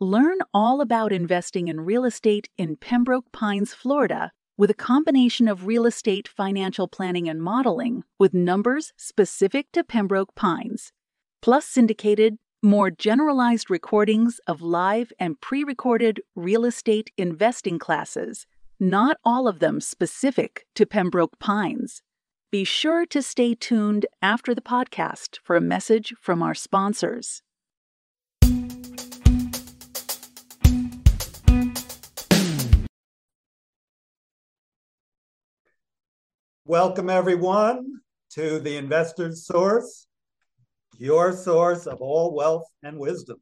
Learn all about investing in real estate in Pembroke Pines, Florida, with a combination of real estate financial planning and modeling with numbers specific to Pembroke Pines, plus syndicated, more generalized recordings of live and pre recorded real estate investing classes, not all of them specific to Pembroke Pines. Be sure to stay tuned after the podcast for a message from our sponsors. Welcome, everyone, to the Investor's Source, your source of all wealth and wisdom.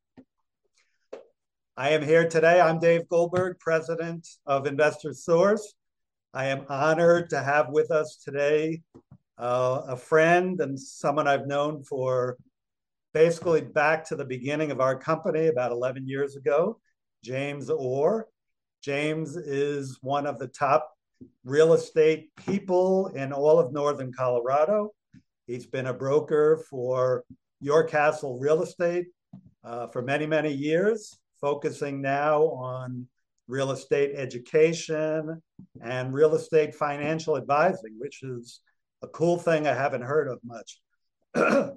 I am here today. I'm Dave Goldberg, president of Investor's Source. I am honored to have with us today uh, a friend and someone I've known for basically back to the beginning of our company about 11 years ago, James Orr. James is one of the top real estate people in all of northern Colorado. He's been a broker for Your Castle Real Estate uh, for many, many years, focusing now on real estate education and real estate financial advising, which is a cool thing I haven't heard of much.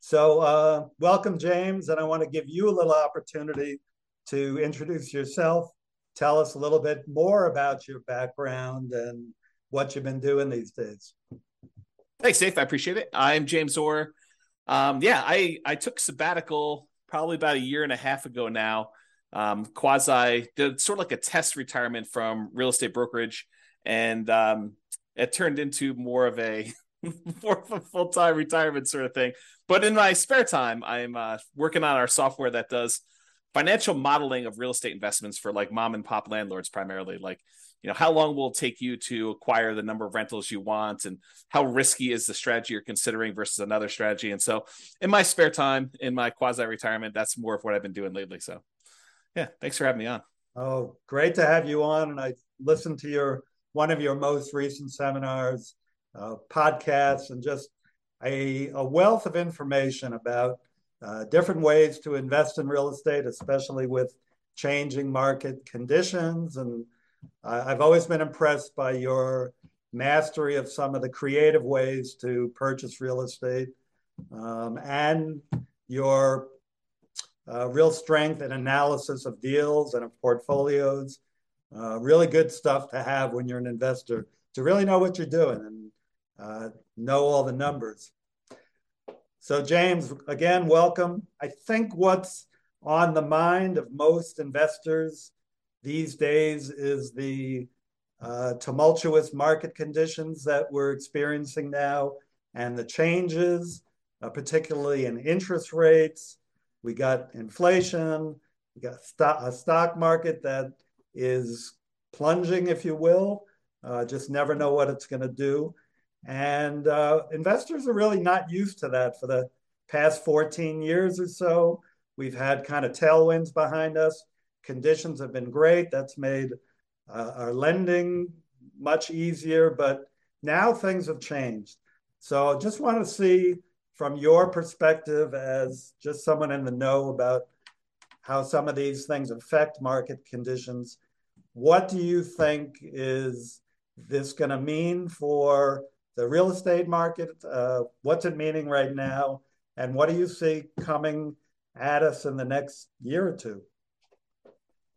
so, uh, welcome, James, and I want to give you a little opportunity to introduce yourself tell us a little bit more about your background and what you've been doing these days. Thanks, Dave. I appreciate it. I'm James Orr. Um, yeah, I I took sabbatical probably about a year and a half ago now. Um, quasi did sort of like a test retirement from real estate brokerage, and um, it turned into more of a more of a full time retirement sort of thing. But in my spare time, I'm uh, working on our software that does financial modeling of real estate investments for like mom and pop landlords primarily like you know how long will it take you to acquire the number of rentals you want and how risky is the strategy you're considering versus another strategy? And so in my spare time in my quasi retirement that's more of what i've been doing lately. So yeah thanks for having me on. Oh great to have you on. And i listened to your one of your most recent seminars uh, podcasts and just a, a wealth of information about uh, different ways to invest in real estate, especially with changing market conditions. And I've always been impressed by your mastery of some of the creative ways to purchase real estate um, and your uh, real strength and analysis of deals and of portfolios. Uh, really good stuff to have when you're an investor to really know what you're doing and uh, know all the numbers. So, James, again, welcome. I think what's on the mind of most investors these days is the uh, tumultuous market conditions that we're experiencing now and the changes, uh, particularly in interest rates. We got inflation, we got st- a stock market that is plunging, if you will. Uh, just never know what it's going to do. And uh, investors are really not used to that for the past 14 years or so. We've had kind of tailwinds behind us. Conditions have been great. That's made uh, our lending much easier, but now things have changed. So I just want to see from your perspective as just someone in the know about how some of these things affect market conditions. What do you think is this going to mean for the real estate market. Uh, what's it meaning right now? And what do you see coming at us in the next year or two?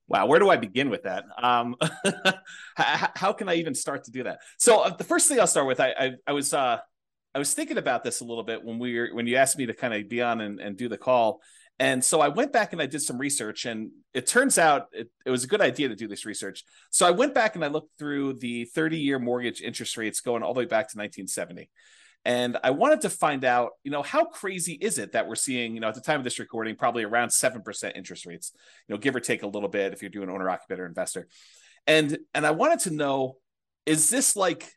Wow, where do I begin with that? Um, how can I even start to do that? So uh, the first thing I'll start with, I, I, I was uh, I was thinking about this a little bit when we were when you asked me to kind of be on and, and do the call, and so I went back and I did some research, and it turns out it, it, was a good idea to do this research. So I went back and I looked through the 30 year mortgage interest rates going all the way back to 1970. And I wanted to find out, you know, how crazy is it that we're seeing, you know, at the time of this recording, probably around 7% interest rates, you know, give or take a little bit if you're doing owner occupied or investor. And and I wanted to know, is this like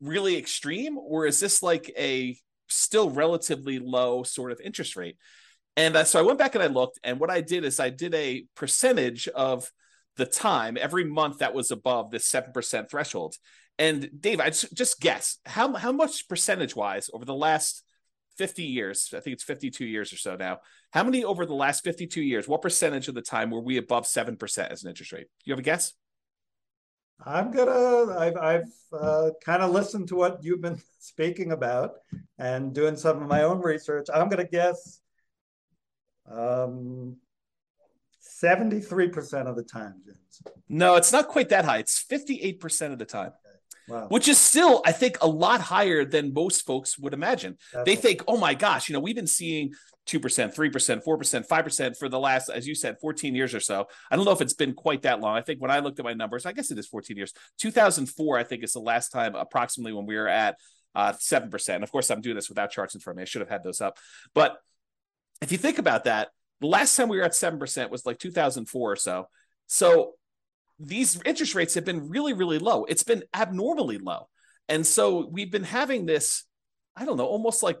really extreme or is this like a still relatively low sort of interest rate? And uh, so I went back and I looked, and what I did is I did a percentage of the time every month that was above this 7% threshold. And Dave, I just, just guess how, how much percentage wise over the last 50 years, I think it's 52 years or so now, how many over the last 52 years, what percentage of the time were we above 7% as an interest rate? You have a guess? I'm gonna. I've, I've uh, kind of listened to what you've been speaking about and doing some of my own research. I'm gonna guess um, 73% of the time, James. No, it's not quite that high. It's 58% of the time. Wow. Which is still, I think, a lot higher than most folks would imagine. They think, oh my gosh, you know, we've been seeing 2%, 3%, 4%, 5% for the last, as you said, 14 years or so. I don't know if it's been quite that long. I think when I looked at my numbers, I guess it is 14 years. 2004, I think, is the last time approximately when we were at uh, 7%. Of course, I'm doing this without charts in front of me. I should have had those up. But if you think about that, the last time we were at 7% was like 2004 or so. So these interest rates have been really, really low. It's been abnormally low. And so we've been having this, I don't know, almost like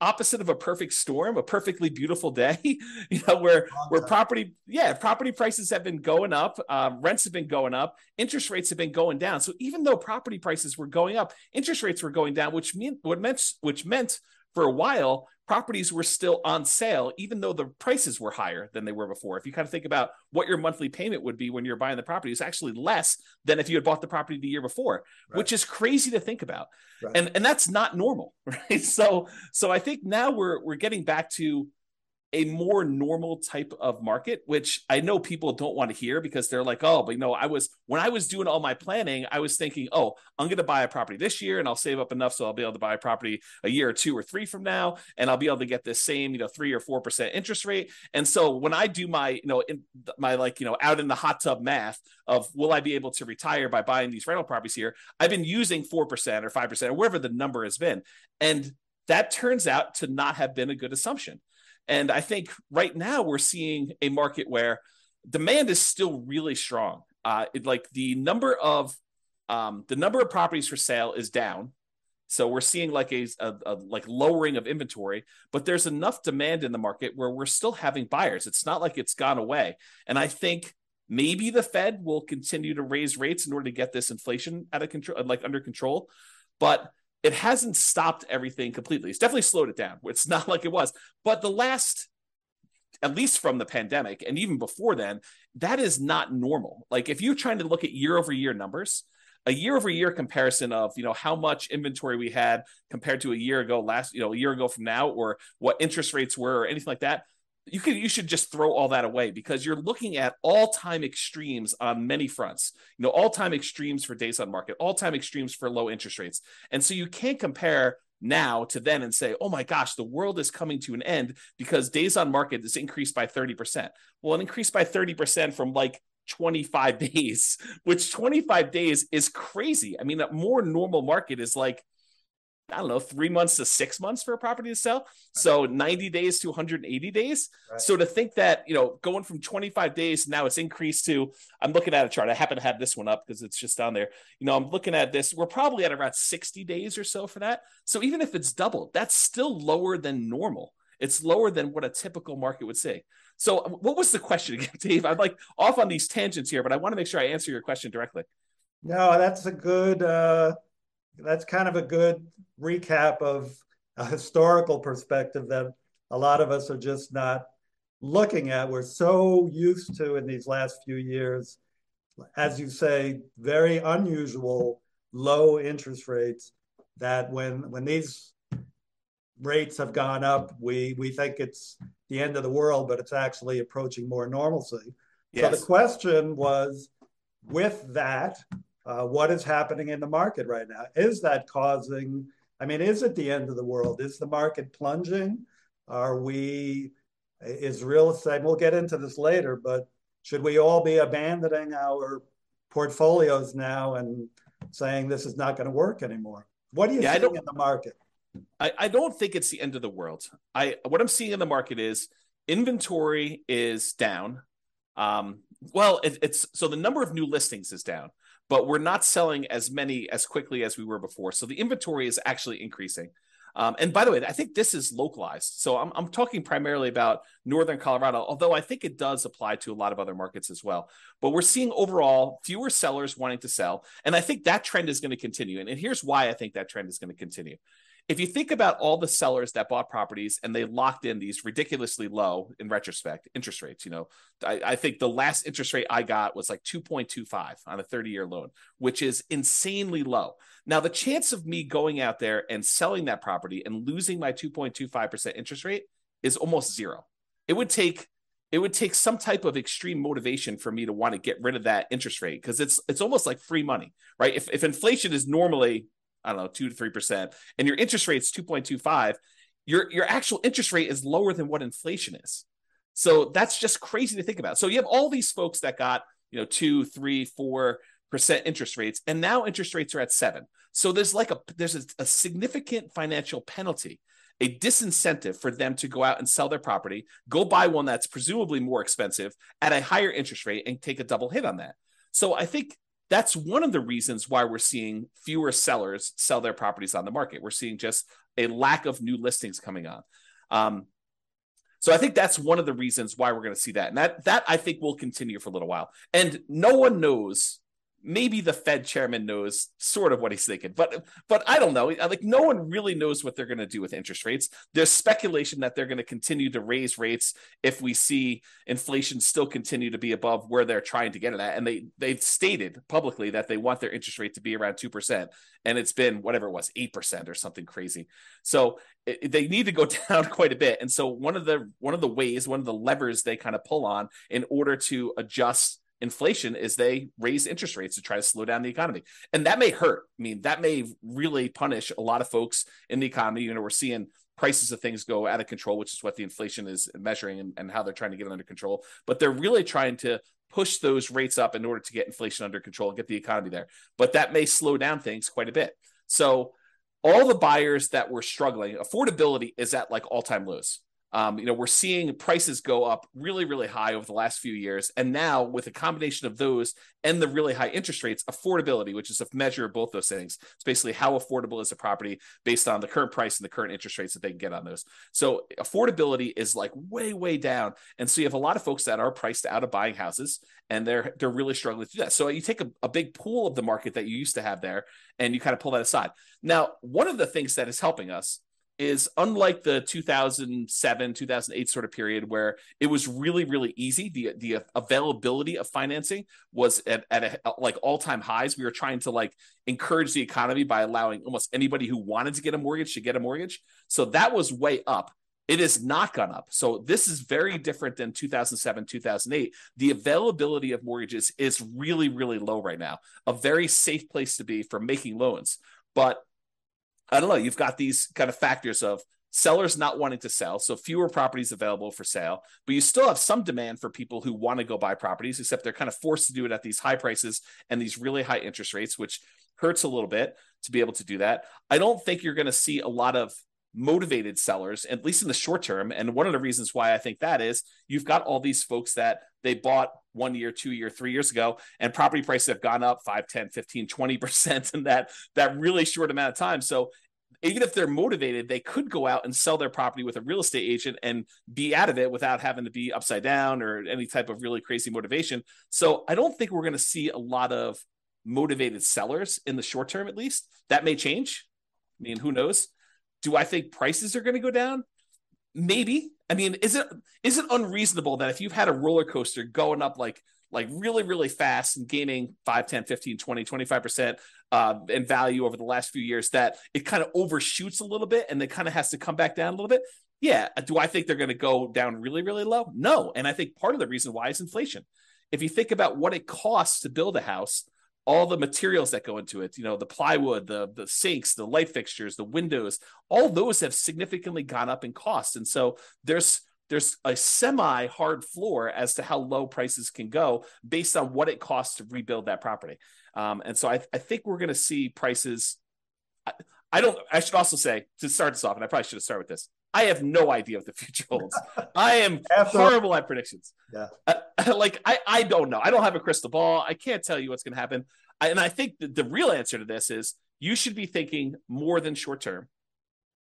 opposite of a perfect storm, a perfectly beautiful day, you know, where where property, yeah, property prices have been going up, um, rents have been going up, interest rates have been going down. So even though property prices were going up, interest rates were going down, which mean what meant which meant for a while properties were still on sale, even though the prices were higher than they were before. If you kind of think about what your monthly payment would be when you're buying the property, it's actually less than if you had bought the property the year before, right. which is crazy to think about. Right. And and that's not normal, right? So so I think now we're we're getting back to a more normal type of market, which I know people don't want to hear because they're like, oh, but you know, I was when I was doing all my planning, I was thinking, oh, I'm going to buy a property this year and I'll save up enough so I'll be able to buy a property a year or two or three from now, and I'll be able to get this same, you know, three or four percent interest rate. And so when I do my, you know, in my like, you know, out in the hot tub math of will I be able to retire by buying these rental properties here, I've been using four percent or five percent or wherever the number has been, and that turns out to not have been a good assumption. And I think right now we're seeing a market where demand is still really strong. Uh, it, like the number of um, the number of properties for sale is down. So we're seeing like a, a, a, like lowering of inventory, but there's enough demand in the market where we're still having buyers. It's not like it's gone away. And I think maybe the Fed will continue to raise rates in order to get this inflation out of control, like under control. But it hasn't stopped everything completely. It's definitely slowed it down. It's not like it was. But the last, at least from the pandemic and even before then, that is not normal. Like if you're trying to look at year over year numbers, a year over year comparison of you know how much inventory we had compared to a year ago last you know a year ago from now or what interest rates were or anything like that you could you should just throw all that away because you're looking at all-time extremes on many fronts. You know all-time extremes for days on market all-time extremes for low interest rates. And so you can't compare now to then and say oh my gosh the world is coming to an end because days on market is increased by 30% well it increased by 30% from like 25 days which 25 days is crazy. I mean a more normal market is like I don't know, three months to six months for a property to sell. So 90 days to 180 days. Right. So to think that, you know, going from 25 days now it's increased to, I'm looking at a chart. I happen to have this one up because it's just down there. You know, I'm looking at this. We're probably at around 60 days or so for that. So even if it's doubled, that's still lower than normal. It's lower than what a typical market would say. So what was the question again, Dave? I'm like off on these tangents here, but I want to make sure I answer your question directly. No, that's a good, uh, that's kind of a good recap of a historical perspective that a lot of us are just not looking at. We're so used to in these last few years, as you say, very unusual low interest rates that when when these rates have gone up, we we think it's the end of the world, but it's actually approaching more normalcy. Yes. So the question was, with that, uh, what is happening in the market right now? Is that causing? I mean, is it the end of the world? Is the market plunging? Are we? Is real estate? We'll get into this later, but should we all be abandoning our portfolios now and saying this is not going to work anymore? What do you yeah, in the market? I, I don't think it's the end of the world. I what I'm seeing in the market is inventory is down. Um, well, it, it's so the number of new listings is down, but we're not selling as many as quickly as we were before. So the inventory is actually increasing. Um, and by the way, I think this is localized. So I'm, I'm talking primarily about Northern Colorado, although I think it does apply to a lot of other markets as well. But we're seeing overall fewer sellers wanting to sell. And I think that trend is going to continue. And, and here's why I think that trend is going to continue if you think about all the sellers that bought properties and they locked in these ridiculously low in retrospect interest rates you know I, I, think the last interest rate i got was like 2.25 on a 30 year loan which is insanely low. Now the chance of me going out there and selling that property and losing my 2.25% interest rate is almost zero. It would take it would take some type of extreme motivation for me to want to get rid of that interest rate because it's it's almost like free money right? If, if inflation is normally I don't know, two to three percent, and your interest point two five, your your actual interest rate is lower than what inflation is. So that's just crazy to think about. So you have all these folks that got you know two, three, four percent interest rates, and now interest rates are at seven. So there's like a there's a, a significant financial penalty a disincentive for them to go out and sell their property, go buy one that's presumably more expensive at a higher interest rate and take a double hit on that. So I think that's one of the reasons why we're seeing fewer sellers sell their properties on the market. We're seeing just a lack of new listings coming on. Um, so I think that's one of the reasons why we're going to see that, and that that I think will continue for a little while. And no one knows maybe the Fed chairman knows sort of what he's thinking, but but I don't know. Like no one really knows what they're going to do with interest rates. There's speculation that they're going to continue to raise rates if we see inflation still continue to be above where they're trying to get it at. And they they've stated publicly that they want their interest rate to be around two percent, and it's been whatever it was eight percent or something crazy. So they need to go down quite a bit. And so one of the one of the ways, one of the levers they kind of pull on in order to adjust inflation is they raise interest rates to try to slow down the economy. And that may hurt. I mean, that may really punish a lot of folks in the economy. You know, we're seeing prices of things go out of control, which is what the inflation is measuring and, and how they're trying to get it under control. But they're really trying to push those rates up in order to get inflation under control and get the economy there. But that may slow down things quite a bit. So all the buyers that were struggling, affordability is at like all-time lows. Um, you know, we're seeing prices go up really, really high over the last few years. And now, with a combination of those and the really high interest rates, affordability, which is a measure of both those things, it's basically how affordable is a property based on the current price and the current interest rates that they can get on those. So, affordability is like way, way down. And so, you have a lot of folks that are priced out of buying houses and they're they're really struggling to do that. So, you take a, a big pool of the market that you used to have there and you kind of pull that aside. Now, one of the things that is helping us is unlike the 2007 2008 sort of period where it was really really easy. The the availability of financing was at, at a, like all-time highs. We were trying to like encourage the economy by allowing almost anybody who wanted to get a mortgage to get a mortgage. So that was way up. It has not gone up. So this is very different than 2007 2008 the availability of mortgages is really really low right now. A very safe place to be for making loans. But I don't know. You've got these kind of factors of sellers not wanting to sell, so fewer properties available for sale, but you still have some demand for people who want to go buy properties, except they're kind of forced to do it at these high prices and these really high interest rates, which hurts a little bit to be able to do that. I don't think you're going to see a lot of motivated sellers, at least in the short term. And one of the reasons why I think that is you've got all these folks that they bought one year, two year, three years ago, and property prices have gone up 5, 10, 15, 20% in that, that really short amount of time. So even if they're motivated, they could go out and sell their property with a real estate agent and be out of it without having to be upside down or any type of really crazy motivation. So I don't think we're going to see a lot of motivated sellers in the short term, at least. That may change. I mean, who knows? Do I think prices are going to go down? Maybe. I mean, is it is it unreasonable that if you've had a roller coaster going up like like really really fast and gaining 5 10 15 20 25% uh, in value over the last few years that it kind of overshoots a little bit and then kind of has to come back down a little bit? Yeah. Do i think they're going to go down really really low? No. And i think part of the reason why is inflation. If you think about what it costs to build a house all the materials that go into it you know the plywood the the sinks the light fixtures the windows all those have significantly gone up in cost and so there's there's a semi hard floor as to how low prices can go based on what it costs to rebuild that property um, and so I, I think we're going to see prices I don't. I should also say to start this off, and I probably should have started with this. I have no idea what the future holds. I am horrible at predictions. Yeah. Uh, like I, I don't know. I don't have a crystal ball. I can't tell you what's going to happen. I, and I think the, the real answer to this is you should be thinking more than short term.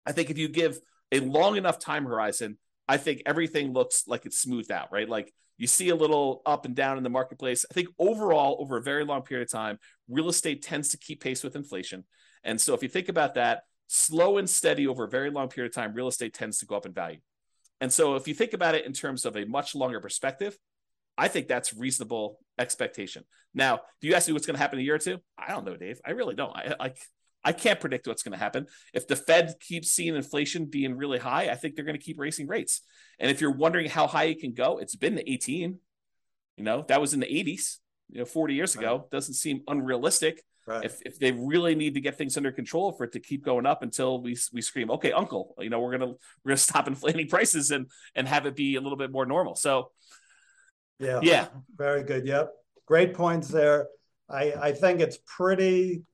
I think if you give a long enough time horizon, I think everything looks like it's smoothed out, right? Like you see a little up and down in the marketplace. I think overall, over a very long period of time, real estate tends to keep pace with inflation. And so if you think about that, slow and steady over a very long period of time, real estate tends to go up in value. And so if you think about it in terms of a much longer perspective, I think that's reasonable expectation. Now, do you ask me what's going to happen in a year or two? I don't know, Dave. I really don't. I like I can't predict what's going to happen. If the Fed keeps seeing inflation being really high, I think they're going to keep raising rates. And if you're wondering how high it can go, it's been to 18. You know, that was in the 80s, you know, 40 years ago. Doesn't seem unrealistic. Right. If, if they really need to get things under control for it to keep going up until we we scream, okay, uncle, you know, we're gonna we're gonna stop inflating prices and and have it be a little bit more normal. So yeah, yeah, very good. Yep, great points there. I I think it's pretty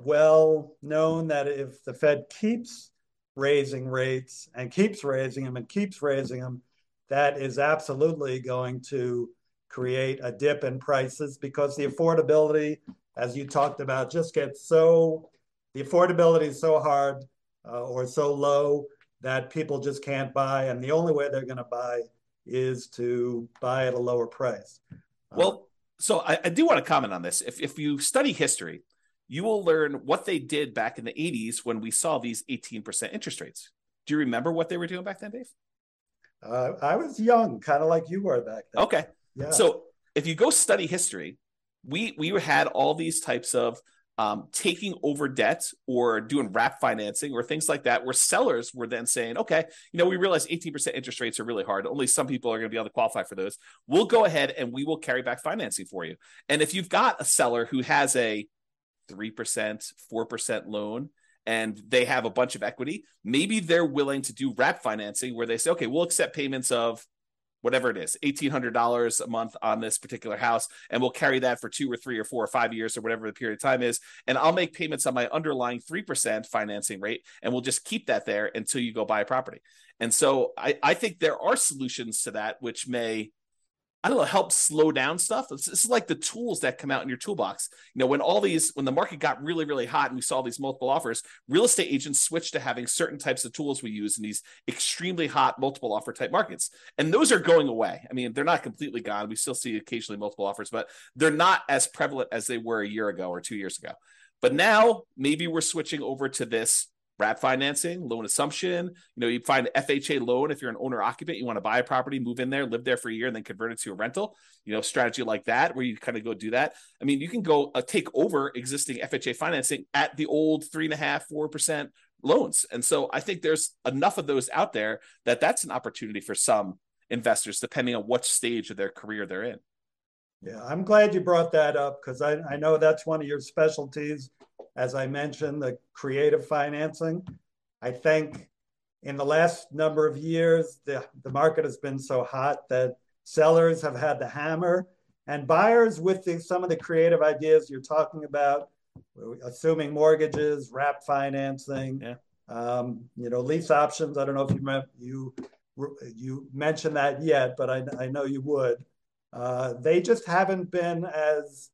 well known that if the Fed keeps raising rates and keeps raising them and keeps raising them, that is absolutely going to create a dip in prices because the affordability, as you talked about, just get so the affordability is so hard uh, or so low that people just can't buy, and the only way they're going to buy is to buy at a lower price. Well, so I, I do want to comment on this. If if you study history, you will learn what they did back in the 80s when we saw these 18% interest rates. Do you remember what they were doing back then, Dave? Uh, I was young, kind of like you were back then. Okay. Yeah. So if you go study history, we we had all these types of um, taking over debt or doing wrap financing or things like that, where sellers were then saying, okay, you know, we realize 18% interest rates are really hard. Only some people are going to be able to qualify for those. We'll go ahead and we will carry back financing for you. And if you've got a seller who has a 3%, 4% loan and they have a bunch of equity, maybe they're willing to do wrap financing where they say, okay, we'll accept payments of whatever it is, $1,800 a month on this particular house. And we'll carry that for two or three or four or five years or whatever the period of time is. And I'll make payments on my underlying 3% financing rate. And we'll just keep that there until you go buy a property. And so I, I think there are solutions to that, which may I don't know, help slow down stuff. This is like the tools that come out in your toolbox. You know, when all these, when the market got really, really hot and we saw these multiple offers, real estate agents switched to having certain types of tools we use in these extremely hot multiple offer type markets. And those are going away. I mean, they're not completely gone. We still see occasionally multiple offers, but they're not as prevalent as they were a year ago or two years ago. But now maybe we're switching over to this wrap financing, loan assumption. You know, you find FHA loan if you're an owner occupant, you want to buy a property, move in there, live there for a year, and then convert it to a rental. You know, strategy like that where you kind of go do that. I mean, you can go uh, take over existing FHA financing at the old three and a half, four percent loans. And so I think there's enough of those out there that that's an opportunity for some investors, depending on what stage of their career they're in. Yeah, I'm glad you brought that up because I, I know that's one of your specialties as I mentioned, the creative financing. I think in the last number of years, the, the market has been so hot that sellers have had the hammer and buyers with the, some of the creative ideas you're talking about, assuming mortgages, wrap financing, yeah. um, you know, lease options. I don't know if you you you mentioned that yet, but I, I know you would. Uh, they just haven't been as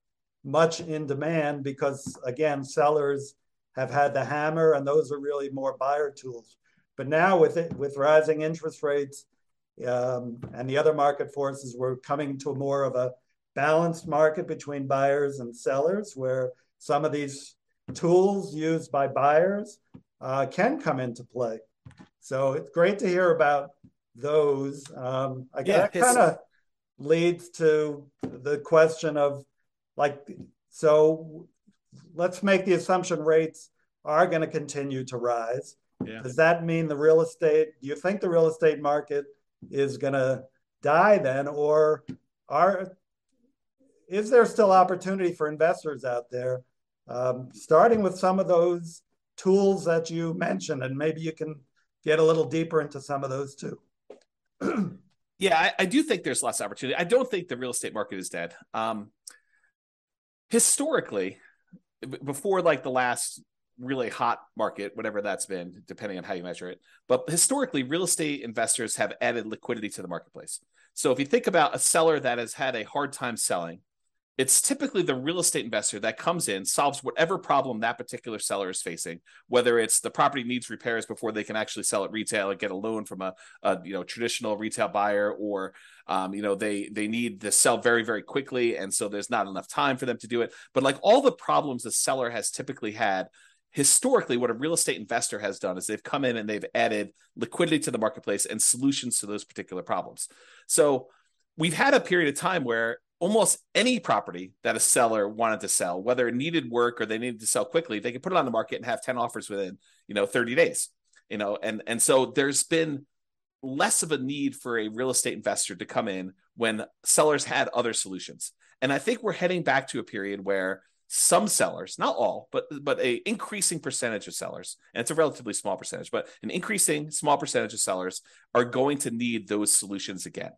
much in demand because again sellers have had the hammer and those are really more buyer tools. But now with it with rising interest rates um, and the other market forces we're coming to more of a balanced market between buyers and sellers where some of these tools used by buyers uh, can come into play. So it's great to hear about those. Um, I, yeah, that kind of leads to the question of like so let's make the assumption rates are going to continue to rise. Yeah. does that mean the real estate do you think the real estate market is going to die then? Or are is there still opportunity for investors out there um, starting with some of those tools that you mentioned and maybe you can get a little deeper into some of those too? Yeah I, I, do think there's less opportunity. I don't think the real estate market is dead. Um, historically before like the last really hot market, whatever that's been, depending on how you measure it. But historically, real estate investors have added liquidity to the marketplace. So if you think about a seller that has had a hard time selling, it's typically the real estate investor that comes in, solves whatever problem that particular seller is facing, whether it's the property needs repairs before they can actually sell it retail and get a loan from a, a you know traditional retail buyer, or um, you know they they need to sell very very quickly, and so there's not enough time for them to do it. But like all the problems the seller has typically had, historically what a real estate investor has done is they've come in and they've added liquidity to the marketplace and solutions to those particular problems so we've had a period of time where almost any property that a seller wanted to sell, whether it needed work or they needed to sell quickly, they could put it on the market and have 10 offers within, you know, 30 days. You know, and and so there's been less of a need for a real estate investor to come in when sellers had other solutions. And I think we're heading back to a period where some sellers, not all, but but a increasing percentage of sellers, and it's a relatively small percentage, but an increasing small percentage of sellers are going to need those solutions again.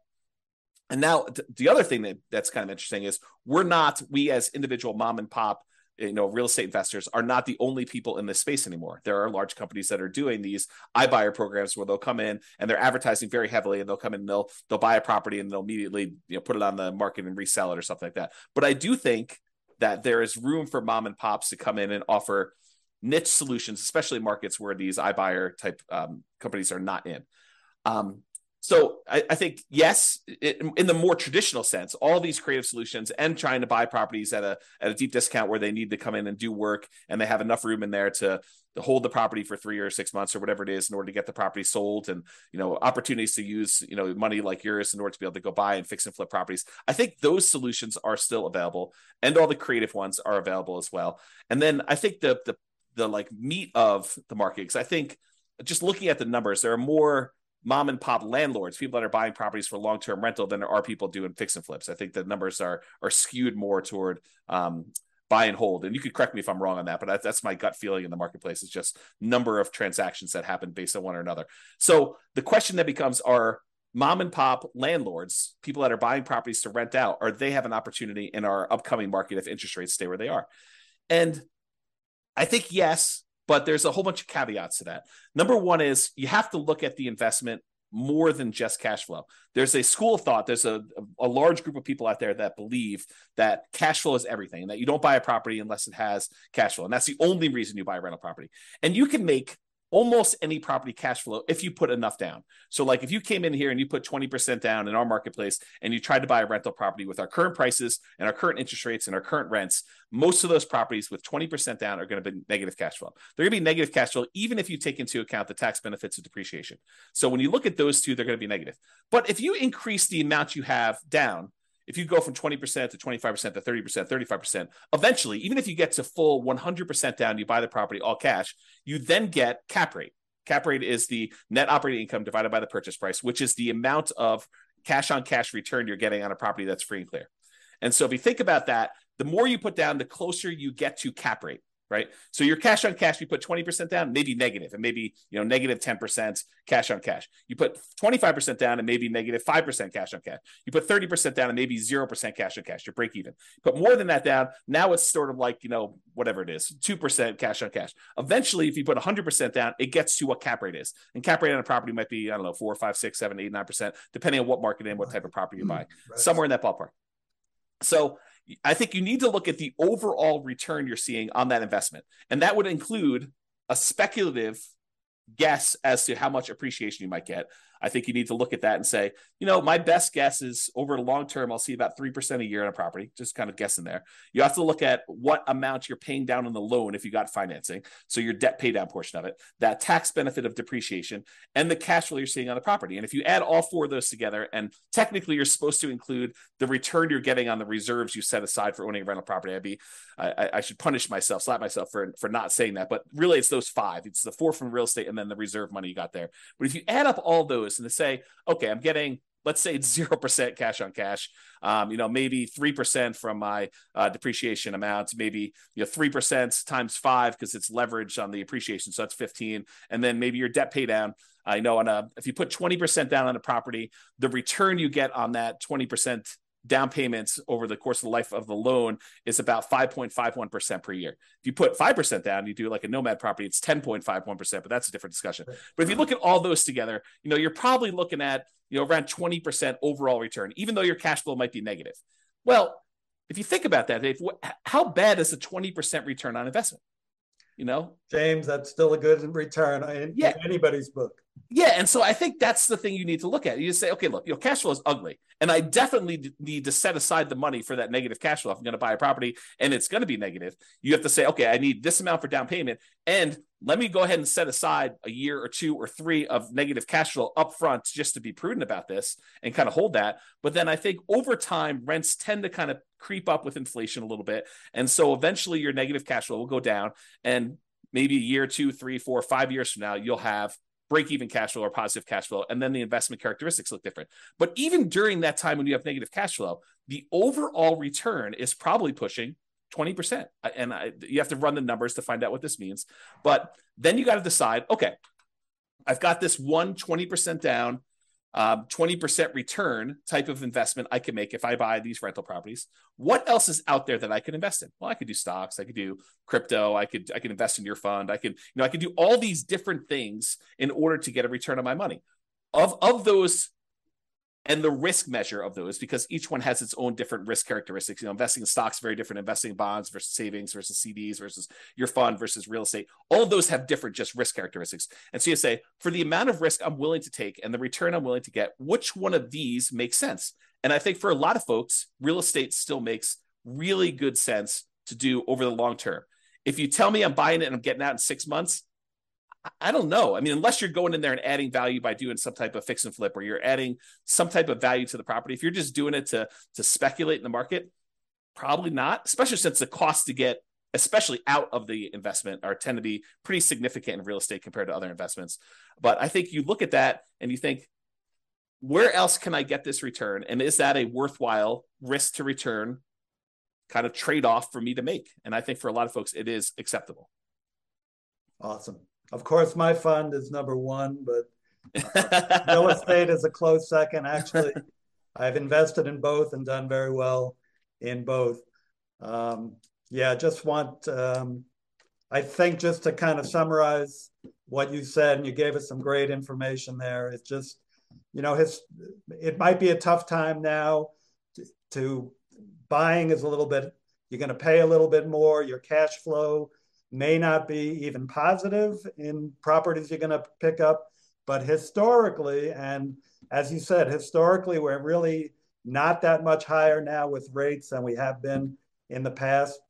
And now the other thing that, that's kind of interesting is we're not, we as individual mom and pop, you know, real estate investors are not the only people in this space anymore. There are large companies that are doing these iBuyer programs where they'll come in and they're advertising very heavily and they'll come in and they'll they'll buy a property and they'll immediately you know put it on the market and resell it or something like that. But I do think that there is room for mom and pops to come in and offer niche solutions, especially markets where these iBuyer type um, companies are not in. Um, so I, I think yes, in the more traditional sense, all these creative solutions and trying to buy properties at a at a deep discount where they need to come in and do work and they have enough room in there to, to hold the property for three or six months or whatever it is in order to get the property sold and you know opportunities to use you know money like yours in order to be able to go buy and fix and flip properties. I think those solutions are still available and all the creative ones are available as well. And then I think the the the like meat of the market because I think just looking at the numbers, there are more mom and pop landlords, people that are buying properties for long term rental than there are people doing fix and flips. I think the numbers are are skewed more toward um, buy and hold. And you could correct me if I'm wrong on that, but that's my gut feeling in the marketplace is just number of transactions that happen based on one or another. So the question that becomes are mom and pop landlords, people that are buying properties to rent out, are they have an opportunity in our upcoming market if interest rates stay where they are? And I think yes, but there's a whole bunch of caveats to that. Number one is you have to look at the investment more than just cash flow. There's a school of thought, there's a, a large group of people out there that believe that cash flow is everything, and that you don't buy a property unless it has cash flow. And that's the only reason you buy a rental property. And you can make almost any property cash flow if you put enough down. So, like if you came in here and you put 20% down in our marketplace and you tried to buy a rental property with our current prices and our current interest rates and our current rents, most of those properties with 20% down are going to be negative cash flow. They're going to be negative cash flow, even if you take into account the tax benefits of depreciation. So, when you look at those two, they're going to be negative. But if you increase the amount you have down, if you go from 20% to 25% to 30%, 35%, eventually, even if you get to full 100% down, you buy the property all cash, you then get cap rate. Cap rate is the net operating income divided by the purchase price, which is the amount of cash on cash return you're getting on a property that's free and clear. And so if you think about that, the more you put down, the closer you get to cap rate right? So your cash on cash, you put 20% down, maybe negative, and maybe you know negative 10% cash on cash. You put 25% down and maybe negative 5% cash on cash. You put 30% down and maybe 0% cash on cash. You're break even. Put more than that down, now it's sort of like, you know, whatever it is, 2% cash on cash. Eventually, if you put 100% down, it gets to what cap rate is. And cap rate on a property might be, I don't know, four, five, six, seven, eight, nine percent depending on what market and what type of property you're mm-hmm. buying. Right. Somewhere in that ballpark. So I think you need to look at the overall return you're seeing on that investment. And that would include a speculative guess as to how much appreciation you might get. I think you need to look at that and say, you know, my best guess is over the long term, I'll see about 3% a year on a property, just kind of guessing there. You have to look at what amount you're paying down on the loan if you got financing. So your debt pay down portion of it, that tax benefit of depreciation, and the cash flow you're seeing on the property. And if you add all four of those together, and technically you're supposed to include the return you're getting on the reserves you set aside for owning a rental property, I'd be, I, I should punish myself, slap myself for, for not saying that. But really, it's those five. It's the four from real estate and then the reserve money you got there. But if you add up all those and to say, okay, I'm getting let's say it's zero percent cash on cash. Um, you know, maybe three percent from my uh, depreciation amounts, maybe you know three percent times five because it's leverage on the appreciation, so that's fifteen, and then maybe your debt pay down. I know on a if you put twenty percent down on a property, the return you get on that twenty percent down payments over the course of the life of the loan is about 5.51% per year. If you put 5% down, you do like a nomad property, it's 10.51%, but that's a different discussion. But if you look at all those together, you know, you're probably looking at, you know, around 20% overall return, even though your cash flow might be negative. Well, if you think about that, Dave, how bad is a 20% return on investment? You know, James, that's still a good return in, yeah. in anybody's book. Yeah, and so I think that's the thing you need to look at. You just say, okay, look, your cash flow is ugly, and I definitely need to set aside the money for that negative cash flow. If I'm going to buy a property and it's going to be negative, you have to say, okay, I need this amount for down payment, and let me go ahead and set aside a year or two or three of negative cash flow up front just to be prudent about this and kind of hold that. But then I think over time, rents tend to kind of creep up with inflation a little bit. And so eventually your negative cash flow will go down. And maybe a year, two, three, four, five years from now, you'll have break even cash flow or positive cash flow. And then the investment characteristics look different. But even during that time when you have negative cash flow, the overall return is probably pushing 20%. And I, you have to run the numbers to find out what this means. But then you got to decide okay, I've got this one 20% down, um, 20% return type of investment I can make if I buy these rental properties. What else is out there that I could invest in? Well, I could do stocks, I could do crypto, I could I could invest in your fund, I could, you know, I could do all these different things in order to get a return on my money. Of of those and the risk measure of those because each one has its own different risk characteristics. You know, investing in stocks very different, investing in bonds versus savings versus CDs versus your fund versus real estate. All those have different just risk characteristics. And so you say, for the amount of risk I'm willing to take and the return I'm willing to get, which one of these makes sense? And I think for a lot of folks, real estate still makes really good sense to do over the long term. If you tell me I'm buying it and I'm getting out in six months, I don't know. I mean, unless you're going in there and adding value by doing some type of fix and flip, or you're adding some type of value to the property. If you're just doing it to to speculate in the market, probably not. Especially since the cost to get, especially out of the investment, are tend to be pretty significant in real estate compared to other investments. But I think you look at that and you think, where else can I get this return? And is that a worthwhile risk to return kind of trade off for me to make? And I think for a lot of folks, it is acceptable. Awesome. Of course, my fund is number one, but real estate is a close second. Actually, I've invested in both and done very well in both. Um, yeah, just want, um, I think, just to kind of summarize what you said, and you gave us some great information there. It's just, you know, his, it might be a tough time now to, to buying is a little bit, you're going to pay a little bit more, your cash flow may not be even positive in properties you're going to pick up. But historically, and as you said, historically, we're really not that much higher now with rates than we have been in the past.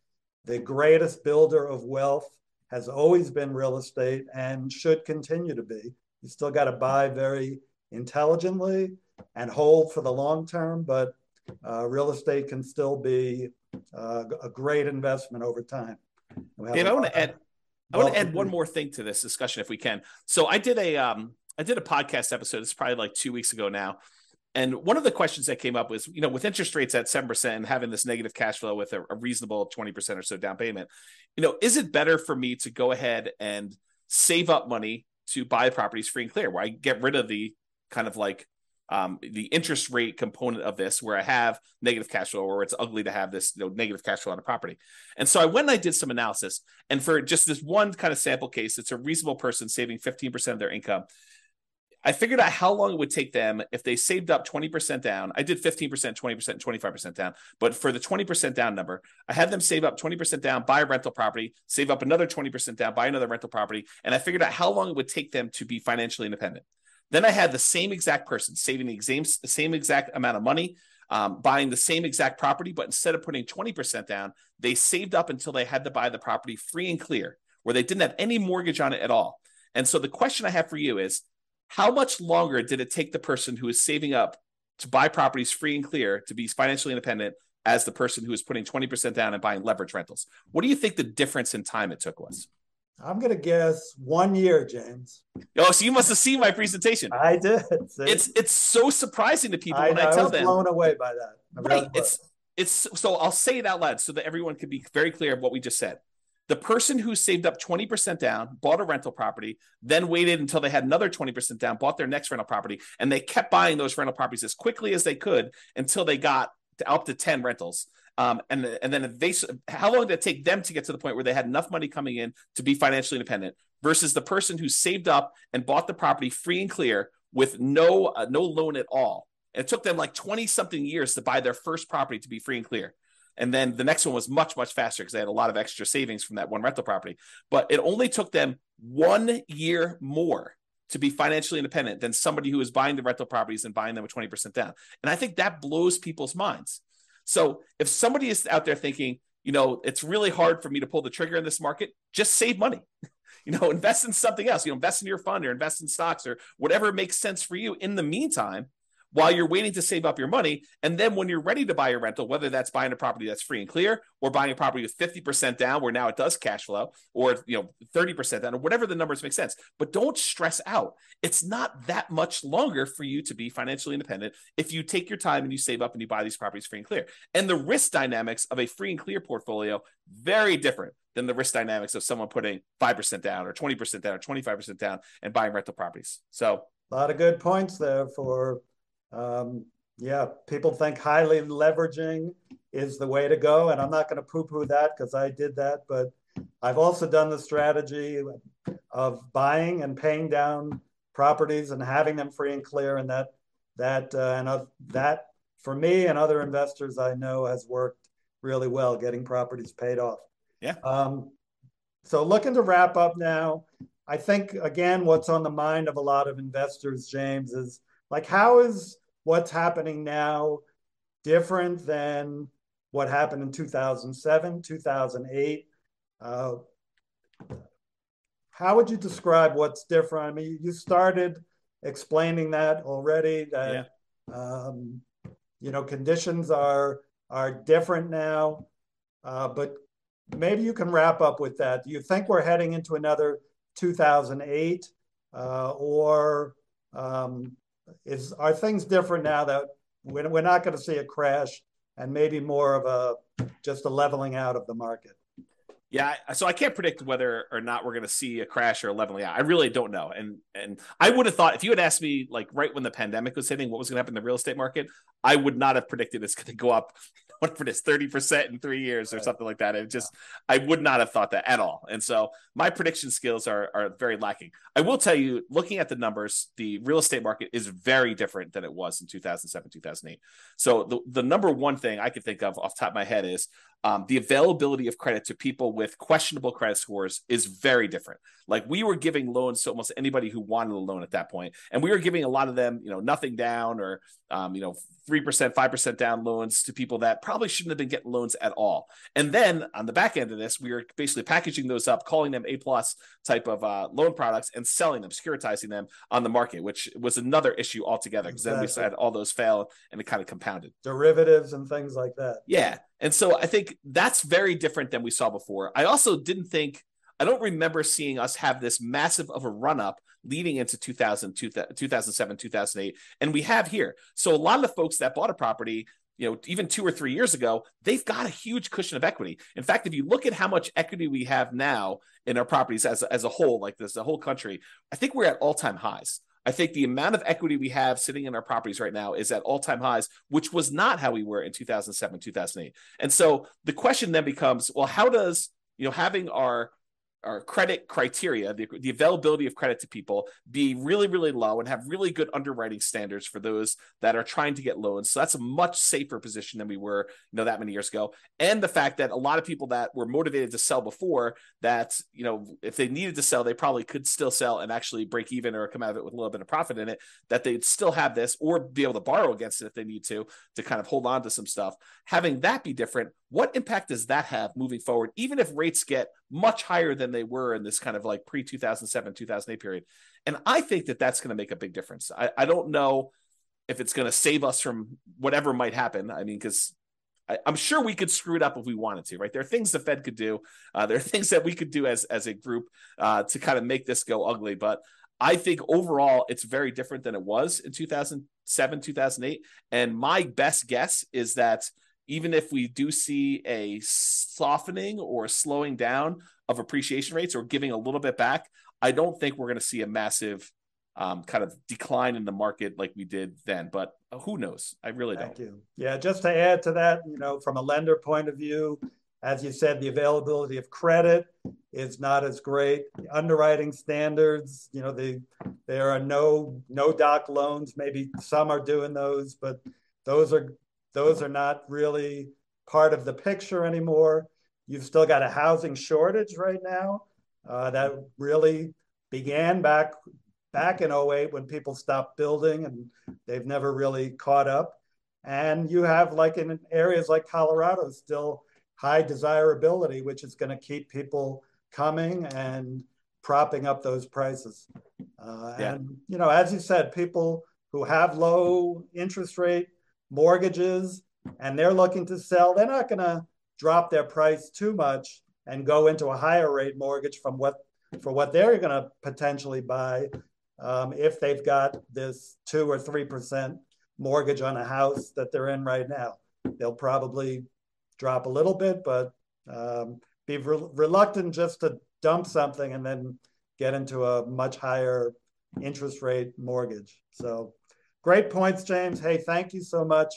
The greatest builder of wealth has always been real estate and should continue to be. You still got to buy very intelligently and hold for the long term, but uh, real estate can still be uh, a great investment over time. Dave, I want to add. I want to add one more thing to this discussion, if we can. So I did a um, I did a podcast episode. It's probably like two weeks ago now, and one of the questions that came up was, you know, with interest rates at seven percent and having this negative cash flow with a, a reasonable twenty percent or so down payment, you know, is it better for me to go ahead and save up money to buy properties free and clear, where I get rid of the kind of like um, the interest rate component of this, where I have negative cash flow, or it's ugly to have this you know, negative cash flow on a property. And so I went and I did some analysis, and for just this one kind of sample case, it's a reasonable person saving 15% of their income. I figured out how long it would take them if they saved up 20% down. I did 15%, 20%, 25% down. But for the 20% down number, I had them save up 20% down, buy a rental property, save up another 20% down, buy another rental property. And I figured out how long it would take them to be financially independent. Then I had the same exact person saving the same, same exact amount of money, um, buying the same exact property, but instead of putting 20% down, they saved up until they had to buy the property free and clear, where they didn't have any mortgage on it at all. And so the question I have for you is how much longer did it take the person who is saving up to buy properties free and clear to be financially independent as the person who is putting 20% down and buying leverage rentals? What do you think the difference in time it took was? I'm going to guess one year, James. Oh, so you must have seen my presentation. I did. See? It's it's so surprising to people I when know, I tell I was them. Blown away by that. Right. It's it's so I'll say it out loud so that everyone can be very clear of what we just said. The person who saved up 20% down, bought a rental property, then waited until they had another 20% down, bought their next rental property, and they kept buying those rental properties as quickly as they could until they got to up to 10 rentals. Um, and and then they how long did it take them to get to the point where they had enough money coming in to be financially independent versus the person who saved up and bought the property free and clear with no uh, no loan at all. And it took them like 20 something years to buy their first property to be free and clear. And then the next one was much, much faster because they had a lot of extra savings from that one rental property. But it only took them one year more to be financially independent than somebody who is buying the rental properties and buying them with 20% down. And I think that blows people's minds. So if somebody is out there thinking, you know, it's really hard for me to pull the trigger in this market, just save money. you know, invest in something else, you know, invest in your fund or invest in stocks or whatever makes sense for you. In the meantime, while you're waiting to save up your money. And then when you're ready to buy a rental, whether that's buying a property that's free and clear or buying a property with 50% down where now it does cash flow or you know 30% down or whatever the numbers make sense. But don't stress out. It's not that much longer for you to be financially independent if you take your time and you save up and you buy these properties free and clear. And the risk dynamics of a free and clear portfolio very different than the risk dynamics of someone putting 5% down or 20% down or 25% down and buying rental properties. So a lot of good points there for um, yeah, people think highly leveraging is the way to go. And I'm not going to poo poo that because I did that. But I've also done the strategy of buying and paying down properties and having them free and clear. And that, that, uh, and uh, that for me and other investors I know has worked really well getting properties paid off. Yeah. Um, so looking to wrap up now, I think again, what's on the mind of a lot of investors, James, is like how is what's happening now different than what happened in 2007, 2008? Uh, how would you describe what's different? I mean, you started explaining that already. That yeah. um, you know conditions are are different now, uh, but maybe you can wrap up with that. Do you think we're heading into another 2008, uh, or um, is are things different now that we're, we're not going to see a crash and maybe more of a just a leveling out of the market? Yeah, so I can't predict whether or not we're going to see a crash or a leveling out. I really don't know. And and I would have thought if you had asked me like right when the pandemic was hitting, what was going to happen in the real estate market, I would not have predicted it's going to go up whatever it is, 30% in three years or right. something like that. It just, I would not have thought that at all. And so my prediction skills are, are very lacking. I will tell you, looking at the numbers, the real estate market is very different than it was in 2007, 2008. So the, the number one thing I could think of off top of my head is um, the availability of credit to people with questionable credit scores is very different. Like we were giving loans to almost anybody who wanted a loan at that point, and we were giving a lot of them, you know, nothing down or um, you know, three percent, five percent down loans to people that probably shouldn't have been getting loans at all. And then on the back end of this, we were basically packaging those up, calling them A plus type of uh, loan products, and selling them, securitizing them on the market, which was another issue altogether. Because exactly. then we had all those fail, and it kind of compounded derivatives and things like that. Yeah, and so I think that's very different than we saw before. I also didn't think I don't remember seeing us have this massive of a run up leading into 2000, 2007, 2008. And we have here. So a lot of the folks that bought a property, you know, even two or three years ago, they've got a huge cushion of equity. In fact, if you look at how much equity we have now in our properties as, as a whole, like this, the whole country, I think we're at all time highs. I think the amount of equity we have sitting in our properties right now is at all time highs, which was not how we were in 2007, 2008. And so the question then becomes well, how does, you know, having our our credit criteria, the, the availability of credit to people be really, really low and have really good underwriting standards for those that are trying to get loans. So that's a much safer position than we were, you know, that many years ago. And the fact that a lot of people that were motivated to sell before that, you know, if they needed to sell, they probably could still sell and actually break even or come out of it with a little bit of profit in it, that they'd still have this or be able to borrow against it if they need to, to kind of hold on to some stuff. Having that be different, what impact does that have moving forward, even if rates get much higher than they were in this kind of like pre 2007, 2008 period. And I think that that's going to make a big difference. I, I don't know if it's going to save us from whatever might happen. I mean, because I'm sure we could screw it up if we wanted to, right? There are things the Fed could do. Uh, there are things that we could do as as a group uh, to kind of make this go ugly. But I think overall, it's very different than it was in 2007, 2008. And my best guess is that even if we do see a softening or slowing down of appreciation rates or giving a little bit back, I don't think we're going to see a massive um, kind of decline in the market like we did then. But who knows? I really Thank don't. Thank you. Yeah, just to add to that, you know, from a lender point of view, as you said, the availability of credit is not as great. The underwriting standards, you know, the there are no no doc loans. Maybe some are doing those, but those are those are not really part of the picture anymore. You've still got a housing shortage right now uh, that really began back back in 08 when people stopped building and they've never really caught up. And you have like in areas like Colorado still high desirability, which is going to keep people coming and propping up those prices. Uh, yeah. And, you know, as you said, people who have low interest rate mortgages and they're looking to sell, they're not going to drop their price too much and go into a higher rate mortgage from what for what they're going to potentially buy um, if they've got this two or three percent mortgage on a house that they're in right now. They'll probably drop a little bit, but um, be re- reluctant just to dump something and then get into a much higher interest rate mortgage. So, great points, James. Hey, thank you so much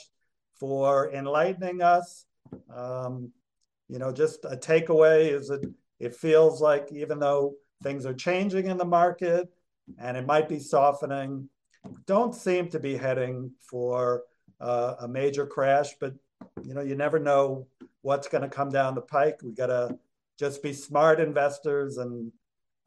for enlightening us. Um, you know, just a takeaway is that it feels like even though things are changing in the market and it might be softening, don't seem to be heading for uh, a major crash, but you know, you never know what's going to come down the pike. We got to just be smart investors and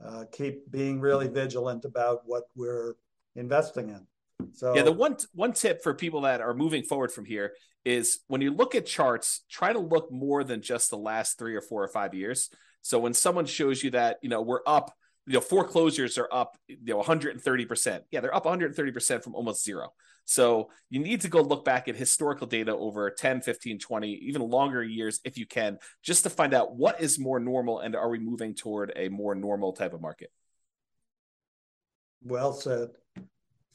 uh, keep being really vigilant about what we're investing in. So yeah, the one one tip for people that are moving forward from here is when you look at charts, try to look more than just the last three or four or five years. So when someone shows you that you know we're up you know foreclosures are up you know 130% yeah they're up 130% from almost zero. So you need to go look back at historical data over 10 15 20 even longer years if you can just to find out what is more normal and are we moving toward a more normal type of market. Well said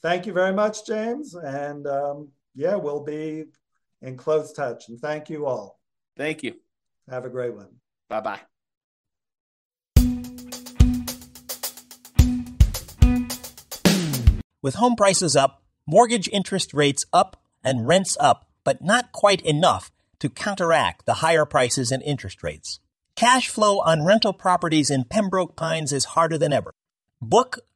thank you very much james and um, yeah we'll be in close touch and thank you all thank you have a great one bye bye With home prices up, mortgage interest rates up, and rents up, but not quite enough to counteract the higher prices and interest rates. Cash flow on rental properties in Pembroke Pines is harder than ever. Book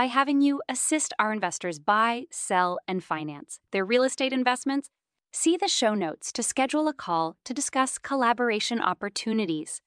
by having you assist our investors buy, sell, and finance their real estate investments. See the show notes to schedule a call to discuss collaboration opportunities.